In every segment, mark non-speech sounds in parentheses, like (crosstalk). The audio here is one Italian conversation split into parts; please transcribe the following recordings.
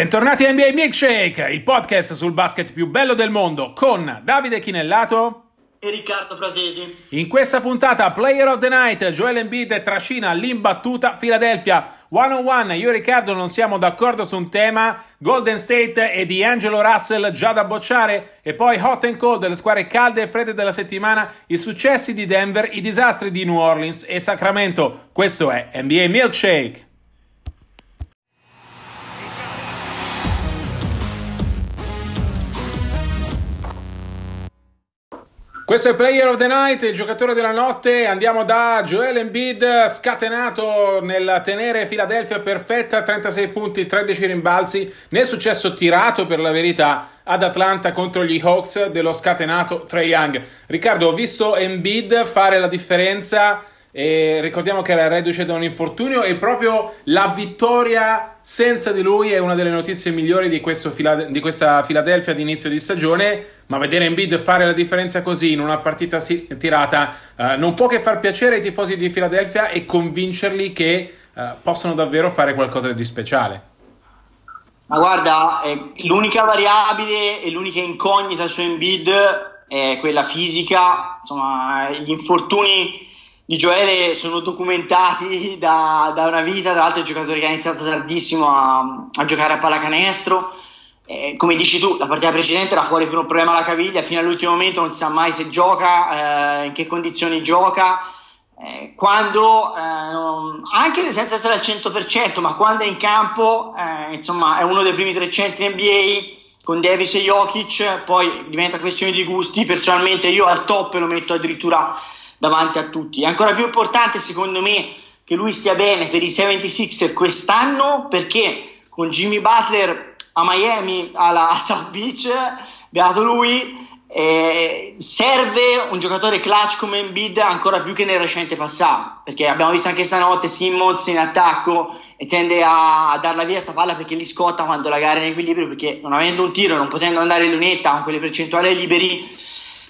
Bentornati a NBA Milkshake, il podcast sul basket più bello del mondo con Davide Chinellato e Riccardo Pratesi. In questa puntata Player of the Night, Joel Embiid trascina l'imbattuta Philadelphia. One on one, io e Riccardo non siamo d'accordo su un tema, Golden State e di Angelo Russell già da bocciare e poi hot and cold, le squadre calde e fredde della settimana, i successi di Denver, i disastri di New Orleans e Sacramento. Questo è NBA Milkshake. Questo è Player of the Night, il giocatore della notte. Andiamo da Joel Embiid, scatenato nel tenere Philadelphia perfetta, 36 punti, 13 rimbalzi, nel successo tirato per la verità ad Atlanta contro gli Hawks dello scatenato Trey Young. Riccardo, ho visto Embiid fare la differenza e ricordiamo che era reduce da un infortunio e proprio la vittoria senza di lui è una delle notizie migliori di, questo, di questa Philadelphia di inizio di stagione, ma vedere Embiid fare la differenza così in una partita tirata uh, non può che far piacere ai tifosi di Philadelphia e convincerli che uh, possono davvero fare qualcosa di speciale. Ma guarda, eh, l'unica variabile e l'unica incognita su Embiid è quella fisica, insomma, gli infortuni di Gioele sono documentati da, da, una vita, tra l'altro è un giocatore che ha iniziato tardissimo a, a giocare a pallacanestro. Eh, come dici tu, la partita precedente era fuori per un problema alla caviglia, fino all'ultimo momento non si sa mai se gioca, eh, in che condizioni gioca. Eh, quando, eh, anche senza essere al 100%, ma quando è in campo, eh, insomma, è uno dei primi tre centri NBA con Davis e Jokic, poi diventa questione di gusti. Personalmente io al top lo metto addirittura davanti a tutti. È ancora più importante, secondo me, che lui stia bene per i 76er quest'anno perché con Jimmy Butler a Miami, alla, South Beach, beato lui, eh, serve un giocatore clutch come Embiid ancora più che nel recente passato perché abbiamo visto anche stanotte Simmons in attacco e tende a, a darla via sta palla perché li scotta quando la gara è in equilibrio perché non avendo un tiro non potendo andare in lunetta con quelle percentuali liberi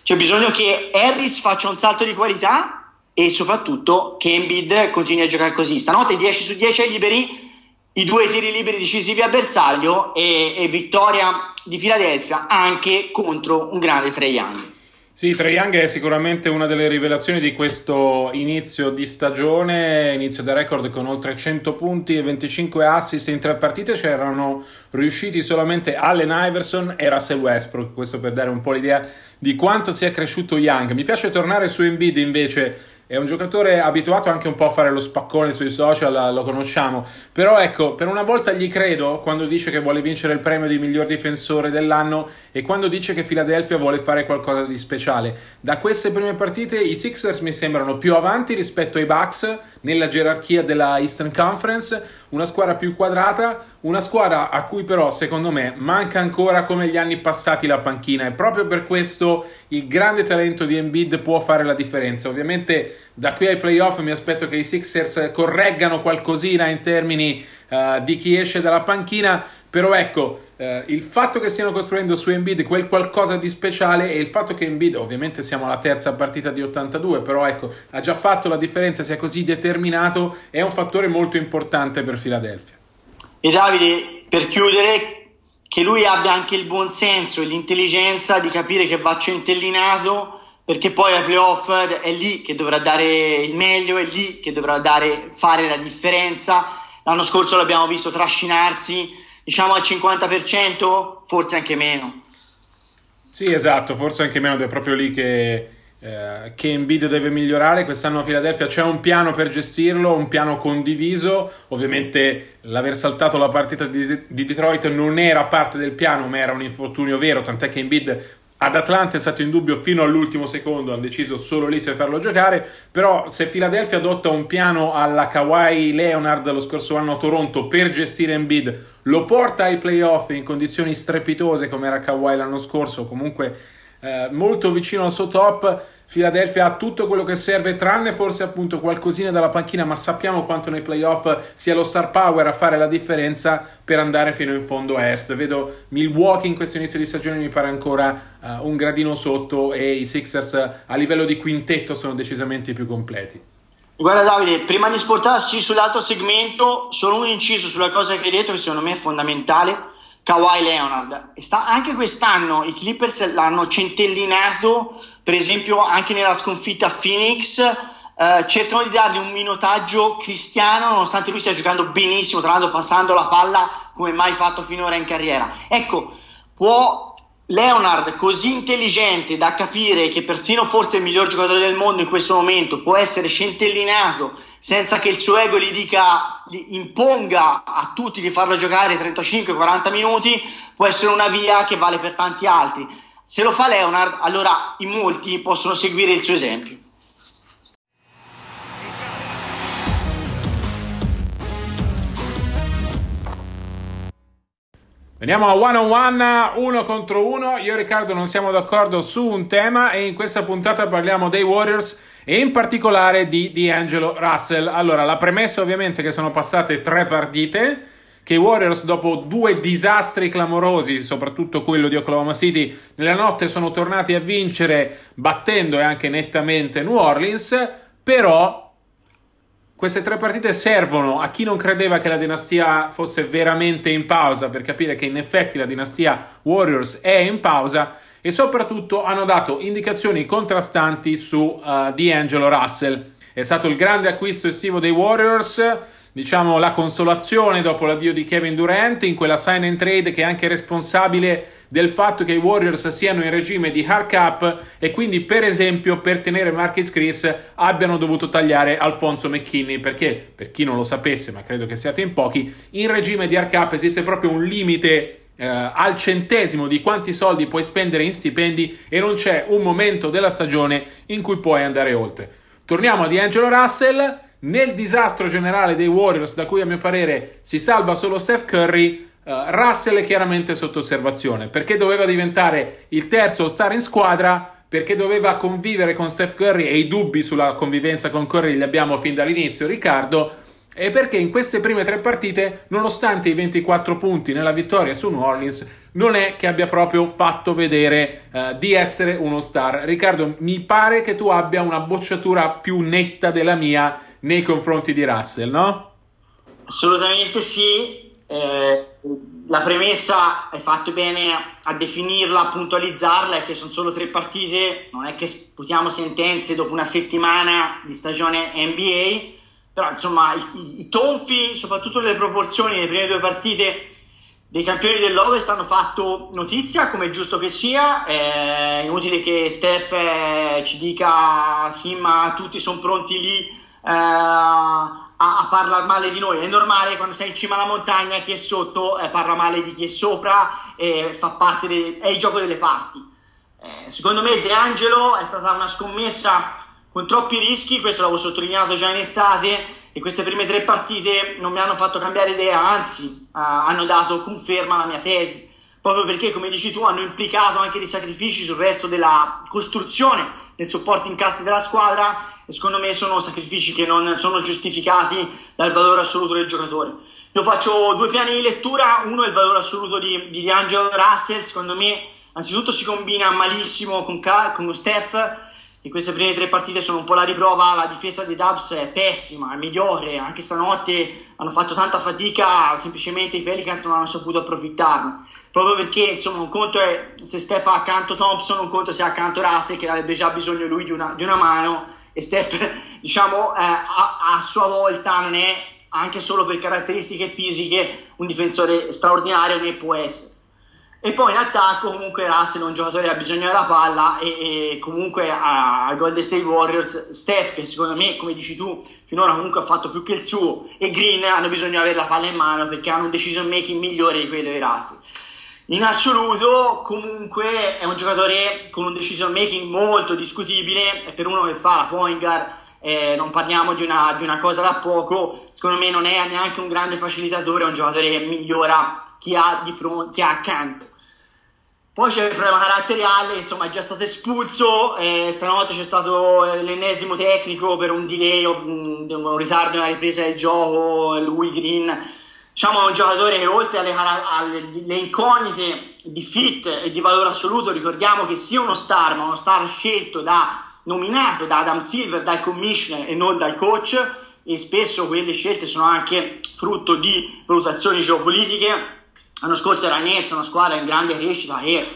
c'è bisogno che Harris faccia un salto di qualità e soprattutto che Embiid continui a giocare così. Stanotte 10 su 10 ai liberi, i due tiri liberi decisivi a bersaglio e, e vittoria di Philadelphia anche contro un grande Trey Young. Sì, Trae Young è sicuramente una delle rivelazioni di questo inizio di stagione, inizio da record con oltre 100 punti e 25 assist in tre partite, c'erano riusciti solamente Allen Iverson e Russell Westbrook, questo per dare un po' l'idea di quanto sia cresciuto Young. Mi piace tornare su Embiid invece è un giocatore abituato anche un po' a fare lo spaccone sui social, lo conosciamo. Però ecco, per una volta gli credo quando dice che vuole vincere il premio di miglior difensore dell'anno e quando dice che Philadelphia vuole fare qualcosa di speciale. Da queste prime partite i Sixers mi sembrano più avanti rispetto ai Bucks nella gerarchia della Eastern Conference, una squadra più quadrata, una squadra a cui però secondo me manca ancora come gli anni passati la panchina e proprio per questo il grande talento di Embiid può fare la differenza. Ovviamente da qui ai playoff mi aspetto che i Sixers correggano qualcosina in termini uh, di chi esce dalla panchina, però ecco, uh, il fatto che stiano costruendo su Embiid quel qualcosa di speciale e il fatto che Embiid, ovviamente siamo alla terza partita di 82, però ecco, ha già fatto la differenza, sia così determinato, è un fattore molto importante per Philadelphia. E Davide, per chiudere, che lui abbia anche il buon senso e l'intelligenza di capire che va centellinato perché poi ai playoff è lì che dovrà dare il meglio, è lì che dovrà dare, fare la differenza. L'anno scorso l'abbiamo visto trascinarsi, diciamo al 50%, forse anche meno. Sì, esatto, forse anche meno, ed è proprio lì che, eh, che Embiid deve migliorare. Quest'anno a Philadelphia c'è un piano per gestirlo, un piano condiviso. Ovviamente l'aver saltato la partita di, di Detroit non era parte del piano, ma era un infortunio vero, tant'è che Embiid ad Atlanta è stato in dubbio fino all'ultimo secondo, hanno deciso solo lì se farlo giocare, però se Philadelphia adotta un piano alla Kawhi Leonard lo scorso anno a Toronto per gestire Embiid, lo porta ai playoff in condizioni strepitose come era Kawhi l'anno scorso, comunque eh, molto vicino al suo top, Philadelphia ha tutto quello che serve, tranne forse appunto qualcosina dalla panchina, ma sappiamo quanto nei playoff sia lo star power a fare la differenza per andare fino in fondo a est. Vedo Milwaukee in questo inizio di stagione mi pare ancora uh, un gradino sotto e i Sixers a livello di quintetto sono decisamente più completi. Guarda Davide, prima di sportarci sull'altro segmento, solo un inciso sulla cosa che hai detto che secondo me è fondamentale Kawhi Leonard. Sta, anche quest'anno i Clippers l'hanno centellinato, per esempio anche nella sconfitta Phoenix, eh, cercano di dargli un minutaggio cristiano nonostante lui stia giocando benissimo, tra l'altro passando la palla come mai fatto finora in carriera. Ecco, può Leonard così intelligente da capire che persino forse il miglior giocatore del mondo in questo momento può essere centellinato senza che il suo ego gli dica, gli imponga a tutti di farlo giocare 35-40 minuti, può essere una via che vale per tanti altri. Se lo fa Leonard, allora in molti possono seguire il suo esempio. Veniamo a one on one, uno contro uno. Io e Riccardo non siamo d'accordo su un tema e in questa puntata parliamo dei Warriors e in particolare di D'Angelo Russell. Allora, la premessa ovviamente è che sono passate tre partite, che i Warriors dopo due disastri clamorosi, soprattutto quello di Oklahoma City, nella notte sono tornati a vincere battendo e anche nettamente New Orleans, però queste tre partite servono a chi non credeva che la dinastia fosse veramente in pausa per capire che in effetti la dinastia Warriors è in pausa e soprattutto hanno dato indicazioni contrastanti su uh, D'Angelo Russell. È stato il grande acquisto estivo dei Warriors diciamo, la consolazione dopo l'addio di Kevin Durant in quella sign and trade che è anche responsabile del fatto che i Warriors siano in regime di hard cap e quindi per esempio per tenere Marcus Chris abbiano dovuto tagliare Alfonso McKinney. Perché? Per chi non lo sapesse ma credo che siate in pochi in regime di hard cap esiste proprio un limite eh, al centesimo di quanti soldi puoi spendere in stipendi e non c'è un momento della stagione in cui puoi andare oltre. Torniamo a D'Angelo Russell nel disastro generale dei Warriors, da cui a mio parere si salva solo Steph Curry, uh, Russell è chiaramente sotto osservazione perché doveva diventare il terzo star in squadra, perché doveva convivere con Steph Curry e i dubbi sulla convivenza con Curry li abbiamo fin dall'inizio, Riccardo. E perché in queste prime tre partite, nonostante i 24 punti nella vittoria su New Orleans, non è che abbia proprio fatto vedere uh, di essere uno star. Riccardo, mi pare che tu abbia una bocciatura più netta della mia nei confronti di Russell, no? Assolutamente sì. Eh, la premessa hai fatto bene a definirla, a puntualizzarla, è che sono solo tre partite, non è che sputiamo sentenze dopo una settimana di stagione NBA, però insomma i, i tonfi, soprattutto le proporzioni delle prime due partite dei campioni dell'Ovest hanno fatto notizia, come è giusto che sia. È inutile che Steph eh, ci dica sì, ma tutti sono pronti lì eh, a, a, parlare male di noi. È normale quando sei in cima alla montagna, chi è sotto eh, parla male di chi è sopra e fa parte de- è il gioco delle parti. Eh, secondo me De Angelo è stata una scommessa con troppi rischi, questo l'avevo sottolineato già in estate e queste prime tre partite non mi hanno fatto cambiare idea, anzi uh, hanno dato conferma alla mia tesi, proprio perché come dici tu hanno implicato anche dei sacrifici sul resto della costruzione del supporting cast della squadra secondo me sono sacrifici che non sono giustificati dal valore assoluto del giocatore. Io faccio due piani di lettura, uno è il valore assoluto di, di D'Angelo Russell, secondo me anzitutto si combina malissimo con, con Steph, in queste prime tre partite sono un po' la riprova, la difesa dei Dubs è pessima, è mediocre, anche stanotte hanno fatto tanta fatica, semplicemente i Pelicans non hanno saputo approfittarne, proprio perché insomma un conto è se Steph ha accanto Thompson, un conto se ha accanto Russell che avrebbe già bisogno lui di una, di una mano e Steph (laughs) diciamo eh, a, a, sua volta non è anche solo per caratteristiche fisiche un difensore straordinario ne può essere. E poi in attacco comunque Russell è un giocatore che ha bisogno della palla e, e comunque a, Golden State Warriors Steph che secondo me come dici tu finora comunque ha fatto più che il suo e Green hanno bisogno di avere la palla in mano perché hanno un decision making migliore di quello di Russell in assoluto comunque è un giocatore con un decision making molto discutibile. E per uno che fa la point guard eh, non parliamo di una, di una, cosa da poco. Secondo me non è neanche un grande facilitatore è un giocatore che migliora chi ha, di fronte, chi ha accanto. Poi c'è il problema caratteriale, insomma è già stato espulso, eh, stanotte c'è stato l'ennesimo tecnico per un delay, un, un ritardo nella ripresa del gioco, lui Green diciamo, un giocatore che oltre alle, alle, incognite di fit e di valore assoluto, ricordiamo che sia uno star, ma uno star scelto da, nominato da Adam Silver, dal commissioner e non dal coach, e spesso quelle scelte sono anche frutto di valutazioni geopolitiche. l'anno scorso era Nets, una squadra in grande crescita e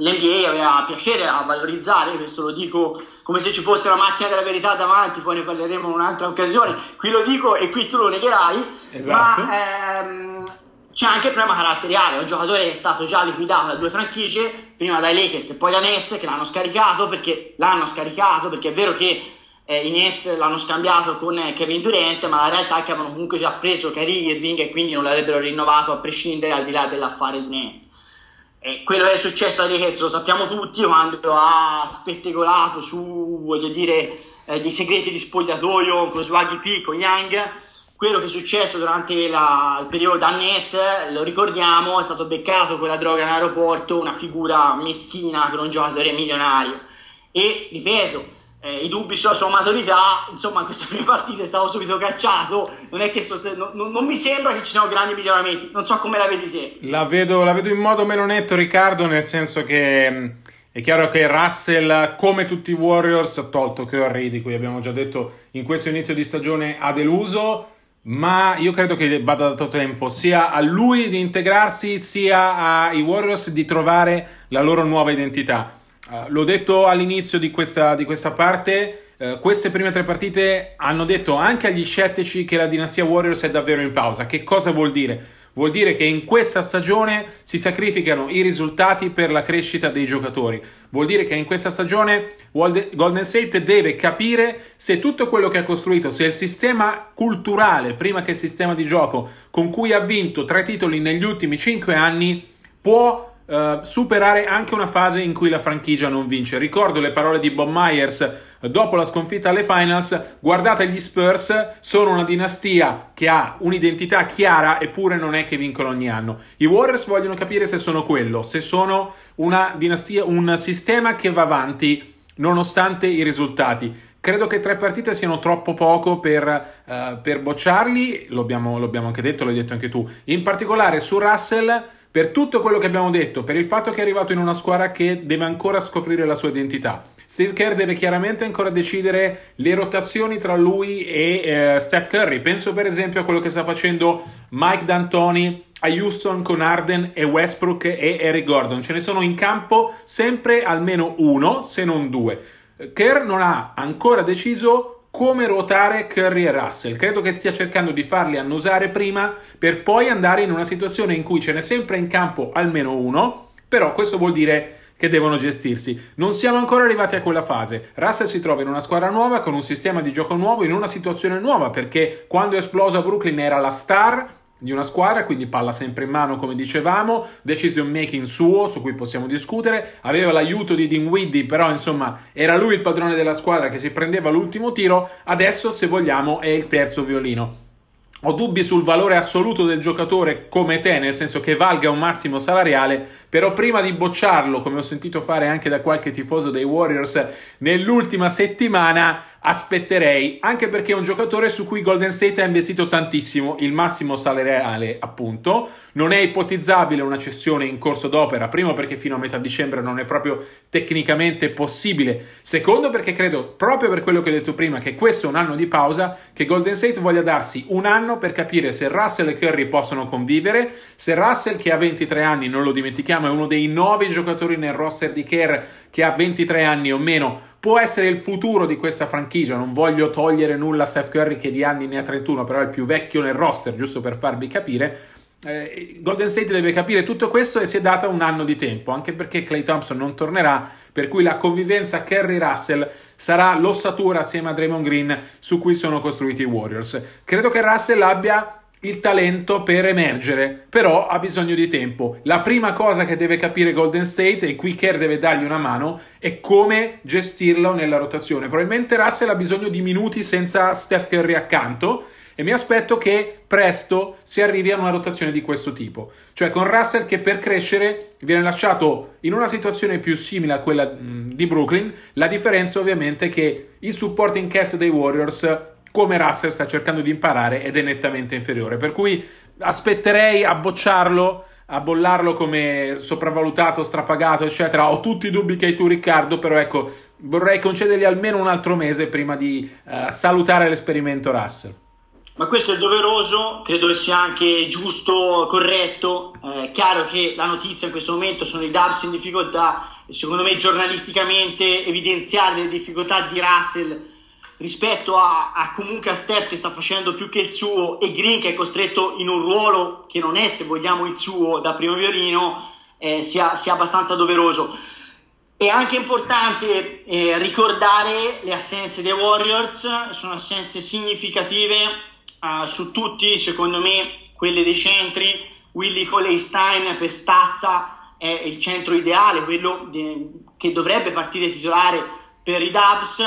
l'NBA aveva piacere a valorizzare, questo lo dico come se ci fosse la macchina della verità davanti, poi ne parleremo in un'altra occasione, qui lo dico e qui tu lo negherai, esatto. ma ehm, c'è anche il problema caratteriale, un giocatore che è stato già liquidato da due franchigie, prima dai Lakers e poi da Nets, che l'hanno scaricato perché l'hanno scaricato, perché è vero che eh, i Nets l'hanno scambiato con eh, Kevin Durant, ma la realtà è che avevano comunque già preso Kyrie Irving e quindi non l'avrebbero rinnovato a prescindere al di là dell'affare di Nets. E quello che è successo a Lakers lo sappiamo tutti quando ha spettegolato su, voglio dire, eh, dei segreti di spogliatoio con Swaggy P, con Young. Quello che è successo durante la, il periodo da net, lo ricordiamo, è stato beccato quella droga in aeroporto, una figura meschina per un giocatore milionario. E, ripeto, eh, i dubbi sulla sua maturità, insomma, in queste prime partite stavo subito cacciato. Non è che sost- non, non, mi sembra che ci siano grandi miglioramenti. Non so come la vedi te. La vedo, la vedo in modo meno netto, Riccardo, nel senso che. Mm, è chiaro che Russell, come tutti i Warriors, ha tolto Curry, di cui abbiamo già detto in questo inizio di stagione, ha deluso. Ma io credo che vada dato tempo sia a lui di integrarsi, sia ai Warriors di trovare la loro nuova identità. Uh, l'ho detto all'inizio di questa, di questa parte, uh, queste prime tre partite hanno detto anche agli scettici che la dinastia Warriors è davvero in pausa. Che cosa vuol dire? Vuol dire che in questa stagione si sacrificano i risultati per la crescita dei giocatori. Vuol dire che in questa stagione Golden State deve capire se tutto quello che ha costruito, se il sistema culturale, prima che il sistema di gioco, con cui ha vinto tre titoli negli ultimi cinque anni, può Uh, superare anche una fase in cui la franchigia non vince. Ricordo le parole di Bob Myers dopo la sconfitta alle finals, guardate gli Spurs, sono una dinastia che ha un'identità chiara eppure non è che vincono ogni anno. I Warriors vogliono capire se sono quello, se sono una dinastia, un sistema che va avanti nonostante i risultati. Credo che tre partite siano troppo poco per, uh, per bocciarli, lo abbiamo, lo abbiamo anche detto, l'hai detto anche tu. In particolare su Russell per tutto quello che abbiamo detto, per il fatto che è arrivato in una squadra che deve ancora scoprire la sua identità. Steve Kerr deve chiaramente ancora decidere le rotazioni tra lui e eh, Steph Curry. Penso per esempio a quello che sta facendo Mike D'Antoni a Houston con Arden e Westbrook e Eric Gordon. Ce ne sono in campo sempre almeno uno, se non due. Kerr non ha ancora deciso come ruotare Curry e Russell. Credo che stia cercando di farli annusare prima per poi andare in una situazione in cui ce n'è sempre in campo almeno uno, però questo vuol dire che devono gestirsi. Non siamo ancora arrivati a quella fase. Russell si trova in una squadra nuova, con un sistema di gioco nuovo, in una situazione nuova, perché quando è esploso a Brooklyn era la star, di una squadra, quindi palla sempre in mano come dicevamo, decision making suo su cui possiamo discutere, aveva l'aiuto di Dinwiddie, però insomma era lui il padrone della squadra che si prendeva l'ultimo tiro, adesso se vogliamo è il terzo violino. Ho dubbi sul valore assoluto del giocatore come te, nel senso che valga un massimo salariale, però prima di bocciarlo, come ho sentito fare anche da qualche tifoso dei Warriors nell'ultima settimana, aspetterei, anche perché è un giocatore su cui Golden State ha investito tantissimo, il massimo salariale appunto, non è ipotizzabile una cessione in corso d'opera, primo perché fino a metà dicembre non è proprio tecnicamente possibile, secondo perché credo, proprio per quello che ho detto prima, che questo è un anno di pausa, che Golden State voglia darsi un anno per capire se Russell e Curry possono convivere, se Russell che ha 23 anni, non lo dimentichiamo, è uno dei nove giocatori nel roster di Kerr che ha 23 anni o meno, può essere il futuro di questa franchigia. Non voglio togliere nulla a Steph Curry che di anni ne ha 31, però è il più vecchio nel roster, giusto per farvi capire. Eh, Golden State deve capire tutto questo e si è data un anno di tempo, anche perché Clay Thompson non tornerà, per cui la convivenza Kerry-Russell sarà l'ossatura assieme a Draymond Green su cui sono costruiti i Warriors. Credo che Russell abbia il talento per emergere, però ha bisogno di tempo. La prima cosa che deve capire Golden State, e qui Kerr deve dargli una mano, è come gestirlo nella rotazione. Probabilmente Russell ha bisogno di minuti senza Steph Curry accanto e mi aspetto che presto si arrivi a una rotazione di questo tipo. Cioè con Russell che per crescere viene lasciato in una situazione più simile a quella di Brooklyn, la differenza ovviamente è che il supporting cast dei Warriors come Russell sta cercando di imparare ed è nettamente inferiore. Per cui aspetterei a bocciarlo, a bollarlo come sopravvalutato, strapagato, eccetera. Ho tutti i dubbi che hai tu, Riccardo, però ecco, vorrei concedergli almeno un altro mese prima di uh, salutare l'esperimento Russell. ma questo è doveroso, credo che sia anche giusto, corretto. È eh, chiaro che la notizia in questo momento sono i Dubs in difficoltà e secondo me giornalisticamente evidenziare le difficoltà di Russell rispetto a, a, comunque a Steph che sta facendo più che il suo e Green che è costretto in un ruolo che non è se vogliamo il suo da primo violino eh, sia, sia, abbastanza doveroso. È anche importante eh, ricordare le assenze dei Warriors sono assenze significative uh, su tutti secondo me quelle dei centri. Willy Coley Stein per stazza è il centro ideale quello di, che dovrebbe partire titolare per i Dubs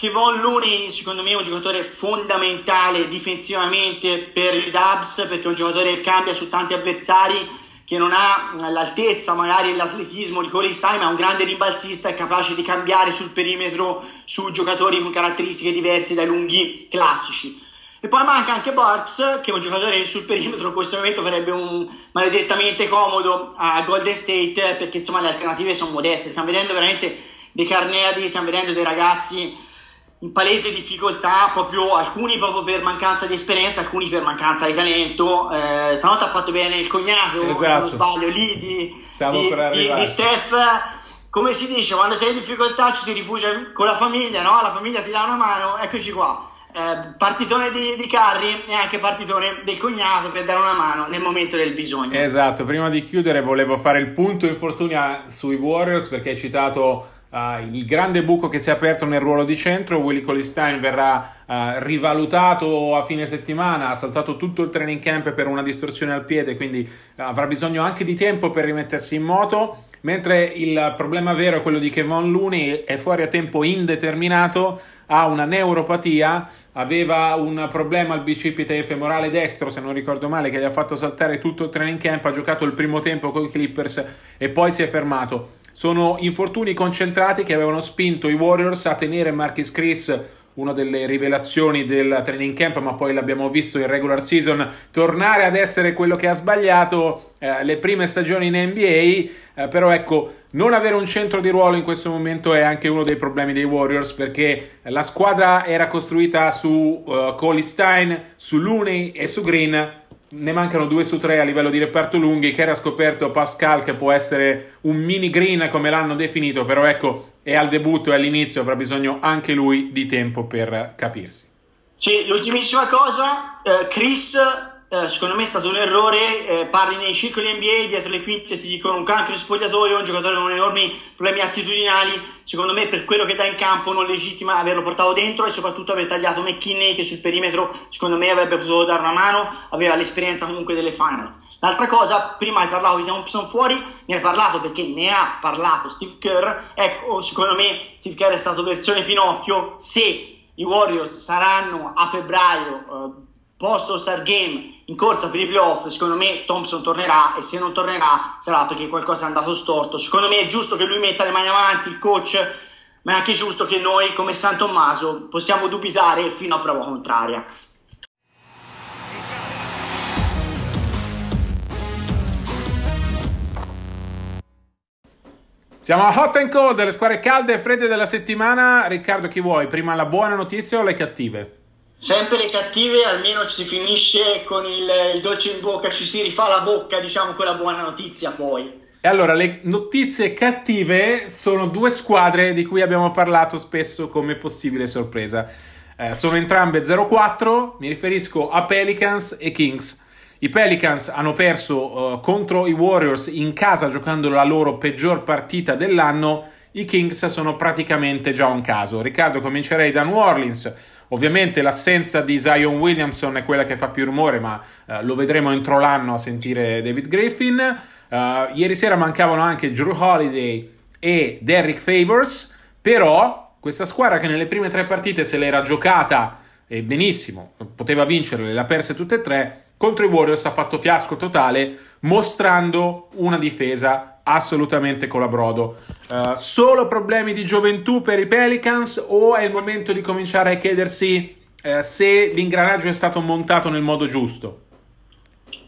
Kevon Looney secondo me è un giocatore fondamentale difensivamente per i Dubs perché è un giocatore che cambia su tanti avversari che non ha l'altezza magari l'atletismo di Corey Stein ma è un grande rimbalzista è capace di cambiare sul perimetro su giocatori con caratteristiche diverse dai lunghi classici. E poi manca anche Barks che è un giocatore sul perimetro in questo momento farebbe un maledettamente comodo a Golden State perché insomma le alternative sono modeste. Stiamo vedendo veramente dei carneadi stiamo vedendo dei ragazzi in palese difficoltà, proprio alcuni proprio per mancanza di esperienza, alcuni per mancanza di talento. Eh, stanotte ha fatto bene il cognato, esatto. se non esatto. sbaglio, lì di, di, di, di Steph. Come si dice, quando sei in difficoltà ci si rifugia con la famiglia, no? La famiglia ti dà una mano, eccoci qua. Eh, partitone di, di Carri e anche partitone del cognato per dare una mano nel momento del bisogno. Esatto, prima di chiudere volevo fare il punto infortuni sui Warriors perché hai citato Uh, il grande buco che si è aperto nel ruolo di centro, Willy Colistein verrà uh, rivalutato a fine settimana, ha saltato tutto il training camp per una distorsione al piede, quindi avrà bisogno anche di tempo per rimettersi in moto, mentre il problema vero è quello di Kevon Looney, è fuori a tempo indeterminato, ha una neuropatia, aveva un problema al bicipite femorale destro, se non ricordo male, che gli ha fatto saltare tutto il training camp, ha giocato il primo tempo con i Clippers e poi si è fermato sono infortuni concentrati che avevano spinto i Warriors a tenere Marcus Chris una delle rivelazioni del training camp, ma poi l'abbiamo visto in regular season tornare ad essere quello che ha sbagliato eh, le prime stagioni in NBA. Eh, però ecco, non avere un centro di ruolo in questo momento è anche uno dei problemi dei Warriors perché la squadra era costruita su uh, Coley Stein, su Looney e su Green ne mancano due su tre a livello di reparto lunghi, che era scoperto Pascal che può essere un mini green come l'hanno definito, però ecco, è al debutto e all'inizio, avrà bisogno anche lui di tempo per capirsi. Sì, l'ultimissima cosa, eh, Chris eh, secondo me è stato un errore, eh, parli nei circoli NBA, dietro le quinte ti dicono un cancro in spogliatoio, un giocatore con enormi problemi attitudinali, secondo me per quello che dà in campo non legittima averlo portato dentro e soprattutto aver tagliato McKinney che sul perimetro secondo me avrebbe potuto dare una mano, aveva l'esperienza comunque delle finals. L'altra cosa, prima hai parlato di Thompson fuori, ne hai parlato perché ne ha parlato Steve Kerr, ecco secondo me Steve Kerr è stato versione Pinocchio, se i Warriors saranno a febbraio eh, post All-Star Game in corsa per i playoff, secondo me Thompson tornerà e se non tornerà sarà perché qualcosa è andato storto. Secondo me è giusto che lui metta le mani avanti, il coach, ma è anche giusto che noi come San Tommaso possiamo dubitare fino a prova contraria. Siamo a hot and cold, le squadre calde e fredde della settimana. Riccardo, chi vuoi? Prima la buona notizia o le cattive? Sempre le cattive, almeno si finisce con il, il, dolce in bocca, ci si rifà la bocca, diciamo, con la buona notizia poi. E allora, le notizie cattive sono due squadre di cui abbiamo parlato spesso come possibile sorpresa. Eh, sono entrambe 0-4, mi riferisco a Pelicans e Kings. I Pelicans hanno perso uh, contro i Warriors in casa giocando la loro peggior partita dell'anno. I Kings sono praticamente già un caso. Riccardo, comincerei da New Orleans Ovviamente l'assenza di Zion Williamson è quella che fa più rumore, ma uh, lo vedremo entro l'anno a sentire David Griffin. Uh, ieri sera mancavano anche Drew Holiday e Derrick Favors, però questa squadra che nelle prime tre partite se l'era giocata e benissimo, poteva vincerle, le ha perse tutte e tre, contro i Warriors ha fatto fiasco totale, mostrando una difesa assolutamente colabrodo. Uh, solo problemi di gioventù per i Pelicans o è il momento di cominciare a chiedersi uh, se l'ingranaggio è stato montato nel modo giusto?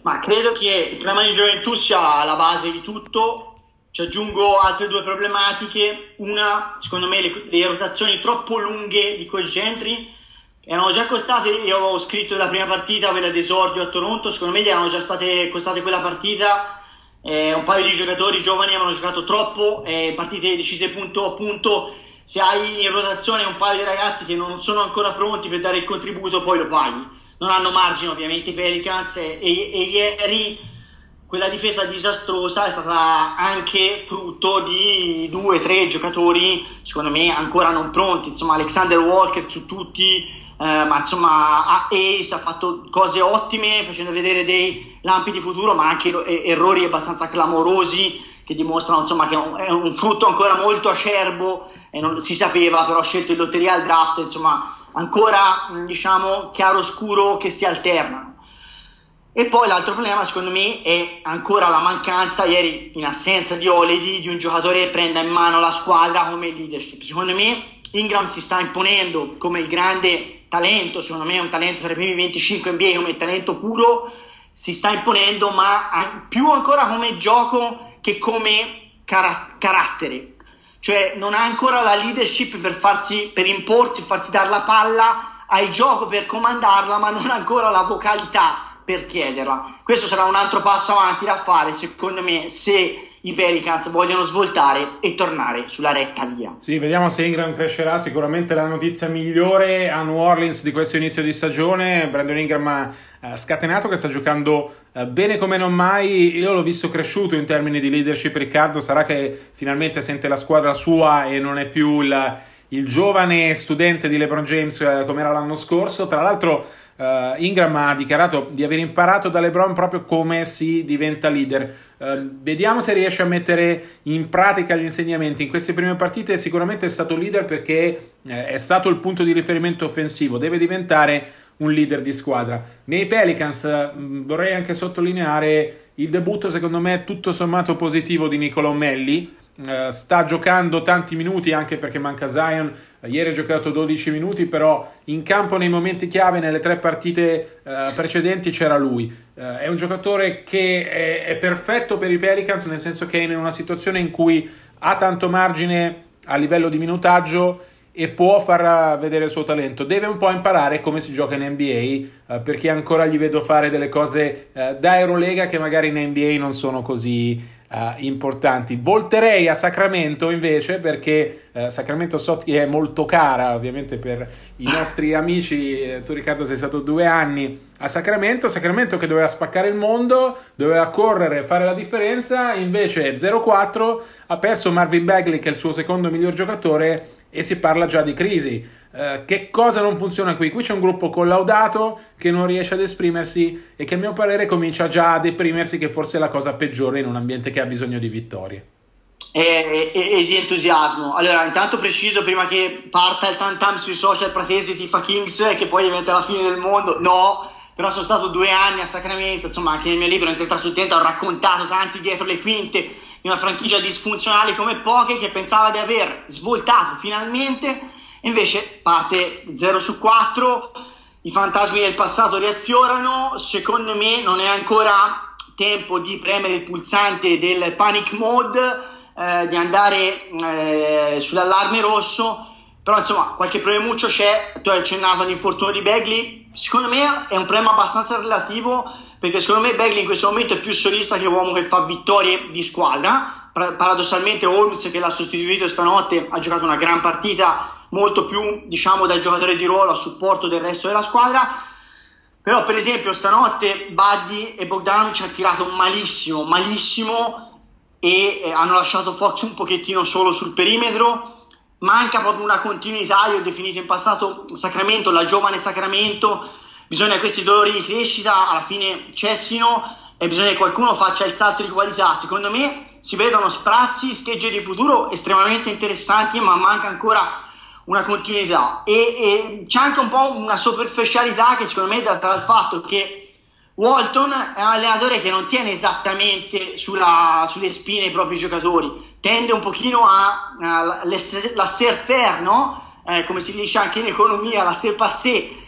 Ma credo che il problema di gioventù sia la base di tutto. Ci aggiungo altre due problematiche. Una, secondo me, le, le rotazioni troppo lunghe di centri erano già costate, io avevo scritto la prima partita, quella d'esordio a Toronto, secondo me gli erano già state costate quella partita, eh, un paio di giocatori giovani avevano giocato troppo, eh, partite decise punto a punto, se hai in rotazione un paio di ragazzi che non sono ancora pronti per dare il contributo poi lo paghi, non hanno margine ovviamente i Pelicans e, e, ieri quella difesa disastrosa è stata anche frutto di due o tre giocatori secondo me ancora non pronti. Insomma Alexander Walker su tutti eh, ma insomma Ace ha fatto cose ottime facendo vedere dei lampi di futuro ma anche errori abbastanza clamorosi che dimostrano insomma che è un frutto ancora molto acerbo e non si sapeva però ha scelto il lotteria al draft insomma ancora diciamo chiaro scuro che si alternano e poi l'altro problema, secondo me, è ancora la mancanza, ieri in assenza di Oledi, di un giocatore che prenda in mano la squadra come leadership. Secondo me Ingram si sta imponendo come il grande talento, secondo me è un talento tra i primi 25 NBA come talento puro, si sta imponendo, ma più ancora come gioco che come car- carattere. Cioè non ha ancora la leadership per, farsi, per imporsi, farsi dare la palla, ha il gioco per comandarla, ma non ha ancora la vocalità per chiederla. Questo sarà un altro passo avanti da fare, secondo me, se i Pelicans vogliono svoltare e tornare sulla retta via. Sì, vediamo se Ingram crescerà. Sicuramente la notizia migliore a New Orleans di questo inizio di stagione. Brandon Ingram ha scatenato che sta giocando eh, bene come non mai. Io l'ho visto cresciuto in termini di leadership. Riccardo sarà che finalmente sente la squadra sua e non è più il, il giovane studente di LeBron James eh, come era l'anno scorso. Tra l'altro Uh, Ingram ha dichiarato di aver imparato da LeBron proprio come si diventa leader. Uh, vediamo se riesce a mettere in pratica gli insegnamenti. In queste prime partite sicuramente è stato leader perché eh, è stato il punto di riferimento offensivo, deve diventare un leader di squadra. Nei Pelicans mh, vorrei anche sottolineare il debutto secondo me tutto sommato positivo di Nicolo Melli Uh, sta giocando tanti minuti anche perché manca Zion. Ieri ha giocato 12 minuti, però in campo nei momenti chiave, nelle tre partite uh, precedenti c'era lui. è un giocatore che è, è, perfetto per i Pelicans, nel senso che è in una situazione in cui ha tanto margine a livello di minutaggio e può far vedere il suo talento. Deve un po' imparare come si gioca in NBA, perché ancora gli vedo fare delle cose da Eurolega che magari in NBA non sono così uh, importanti. Volterei a Sacramento invece perché uh, Sacramento so che è molto cara ovviamente per i nostri amici. Eh, tu Riccardo sei stato due anni a Sacramento, Sacramento che doveva spaccare il mondo, doveva correre, fare la differenza, invece 0-4 ha perso Marvin Bagley che è il suo secondo miglior giocatore e si parla già di crisi. Uh, che cosa non funziona qui? Qui c'è un gruppo collaudato che non riesce ad esprimersi e che a mio parere comincia già a deprimersi, che forse è la cosa peggiore in un ambiente che ha bisogno di vittorie. E, e, e di entusiasmo. Allora, intanto preciso prima che parta il tantam sui social pratesi Tifa Kings che poi diventa la fine del mondo. No, però sono stato due anni a Sacramento, insomma, anche nel mio libro Entrata sul Tenta ho raccontato tanti dietro le quinte di una franchigia disfunzionale come poche che pensava di aver svoltato finalmente Invece parte 0 su 4, i fantasmi del passato riaffiorano, secondo me non è ancora tempo di premere il pulsante del panic mode, eh, di andare eh, sull'allarme rosso, però insomma qualche premuccio c'è, tu hai accennato all'infortunio di Bagley, secondo me è un problema abbastanza relativo perché secondo me Bagley in questo momento è più solista che uomo che fa vittorie di squadra, paradossalmente Holmes che l'ha sostituito stanotte ha giocato una gran partita molto più diciamo da giocatore di ruolo a supporto del resto della squadra. Però per esempio stanotte Buddy e Bogdanovic hanno tirato malissimo malissimo e eh, hanno lasciato Fox un pochettino solo sul perimetro. Manca proprio una continuità. Io ho definito in passato Sacramento la giovane Sacramento bisogna che questi dolori di crescita alla fine cessino e bisogna che qualcuno faccia il salto di qualità. Secondo me si vedono sprazzi schegge di futuro estremamente interessanti ma manca ancora una continuità. E, e, c'è anche un po' una superficialità che secondo me è data dal fatto che Walton è un allenatore che non tiene esattamente sulla, sulle spine i propri giocatori, tende un pochino a, a no? Eh, come si dice anche in economia, la ser passé,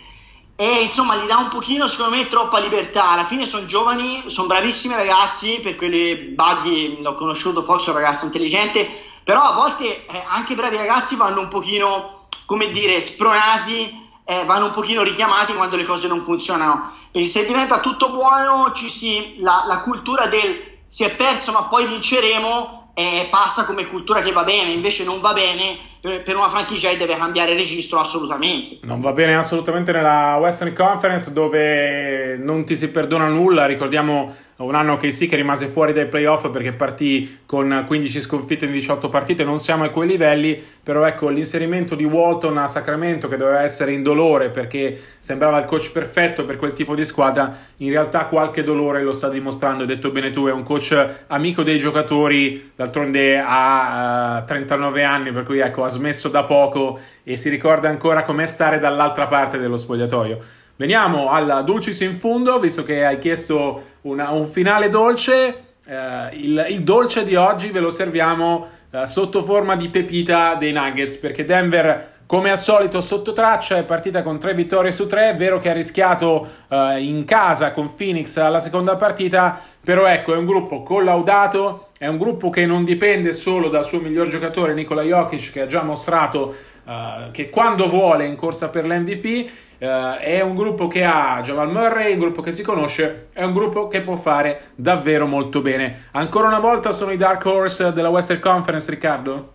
e insomma gli dà un pochino secondo me troppa libertà alla fine sono giovani sono bravissimi ragazzi per quelle Buddy l'ho conosciuto è un ragazzo intelligente però a volte eh, anche i bravi ragazzi vanno un pochino, come dire, spronati eh, vanno un pochino richiamati quando le cose non funzionano. Perché se diventa tutto buono, ci si, la, la cultura del si è perso ma poi vinceremo eh, passa come cultura che va bene, invece non va bene per, una franchigia e deve cambiare registro assolutamente. Non va bene assolutamente nella Western Conference dove non ti si perdona nulla, ricordiamo un anno che sì che rimase fuori dai playoff perché partì con 15 sconfitte in 18 partite, non siamo a quei livelli, però ecco l'inserimento di Walton a Sacramento che doveva essere indolore perché sembrava il coach perfetto per quel tipo di squadra, in realtà qualche dolore lo sta dimostrando, hai detto bene tu, è un coach amico dei giocatori, d'altronde ha uh, 39 anni, per cui ecco ha smesso da poco e si ricorda ancora com'è stare dall'altra parte dello spogliatoio. Veniamo al Dulcis in fondo, visto che hai chiesto una, un finale dolce. Eh, il, il, dolce di oggi ve lo serviamo eh, sotto forma di pepita dei Nuggets, perché Denver, come al solito, sotto traccia è partita con tre vittorie su tre. È vero che ha rischiato eh, in casa con Phoenix alla seconda partita, però ecco, è un gruppo collaudato. È un gruppo che non dipende solo dal suo miglior giocatore Nikola Jokic, che ha già mostrato uh, che quando vuole in corsa per l'MVP Uh, è un gruppo che ha Jamal Murray, un gruppo che si conosce, è un gruppo che può fare davvero molto bene. Ancora una volta sono i Dark Horse della Western Conference, Riccardo?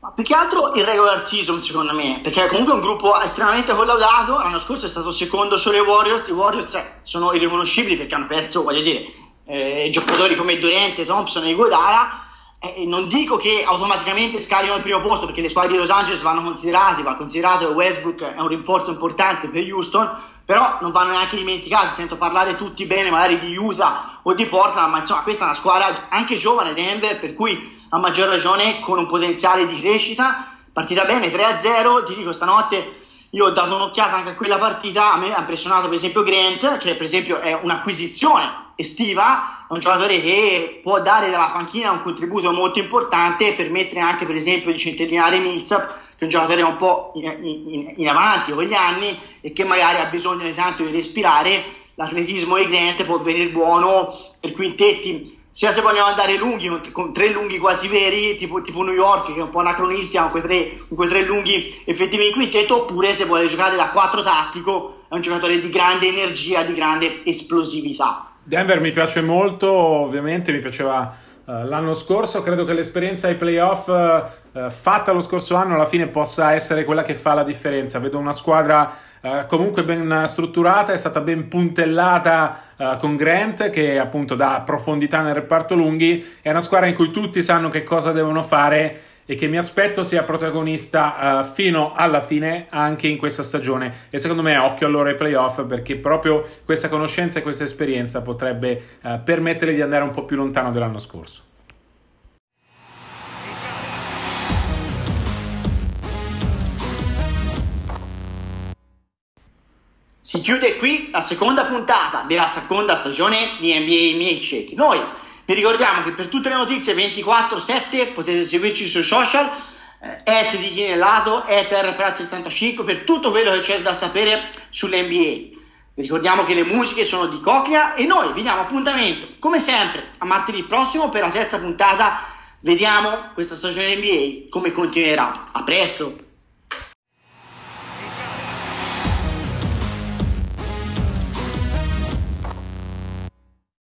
Ma più che altro il regular season, secondo me, perché comunque è un gruppo estremamente collaudato. L'anno scorso è stato secondo solo ai Warriors. I Warriors eh, sono irriconoscibili perché hanno perso, voglio dire, eh, giocatori come Durante, Thompson e Godara eh, non dico che automaticamente scalino al primo posto perché le squadre di Los Angeles vanno considerate, va considerato che Westbrook è un rinforzo importante per Houston, però non vanno neanche dimenticati, sento parlare tutti bene magari di Utah o di Portland, ma insomma questa è una squadra anche giovane Denver, per cui a maggior ragione con un potenziale di crescita, partita bene 3-0, ti dico stanotte io ho dato un'occhiata anche a quella partita, a me ha impressionato per esempio Grant, che per esempio è un'acquisizione estiva, è un giocatore che può dare dalla panchina un contributo molto importante e permettere anche per esempio di centellinare Millsap, che è un giocatore un po' in, in, in, avanti con gli anni e che magari ha bisogno di tanto di respirare, l'atletismo di Grant può venire buono per quintetti sia se vogliamo andare lunghi, con, tre lunghi quasi veri, tipo, tipo, New York, che è un po' anacronistica, con quei tre, con quei tre lunghi effettivi in quintetto, oppure se vuole giocare da 4 tattico, è un giocatore di grande energia, di grande esplosività. Denver mi piace molto, ovviamente mi piaceva l'anno scorso, credo che l'esperienza ai playoff uh, fatta lo scorso anno alla fine possa essere quella che fa la differenza. Vedo una squadra uh, comunque ben strutturata, è stata ben puntellata uh, con Grant che appunto dà profondità nel reparto lunghi, è una squadra in cui tutti sanno che cosa devono fare e che mi aspetto sia protagonista uh, fino alla fine anche in questa stagione e secondo me occhio allora ai playoff perché proprio questa conoscenza e questa esperienza potrebbe uh, permettere di andare un po' più lontano dell'anno scorso. Si chiude qui la seconda puntata della seconda stagione di NBA Milkshake. Noi vi ricordiamo che per tutte le notizie 24-7 potete seguirci sui social, eh, at di Chinellato, at rpraz75 per tutto quello che c'è da sapere sull'NBA. Vi ricordiamo che le musiche sono di Coclea e noi vi diamo appuntamento, come sempre, a martedì prossimo per la terza puntata. Vediamo questa stagione NBA come continuerà. A presto!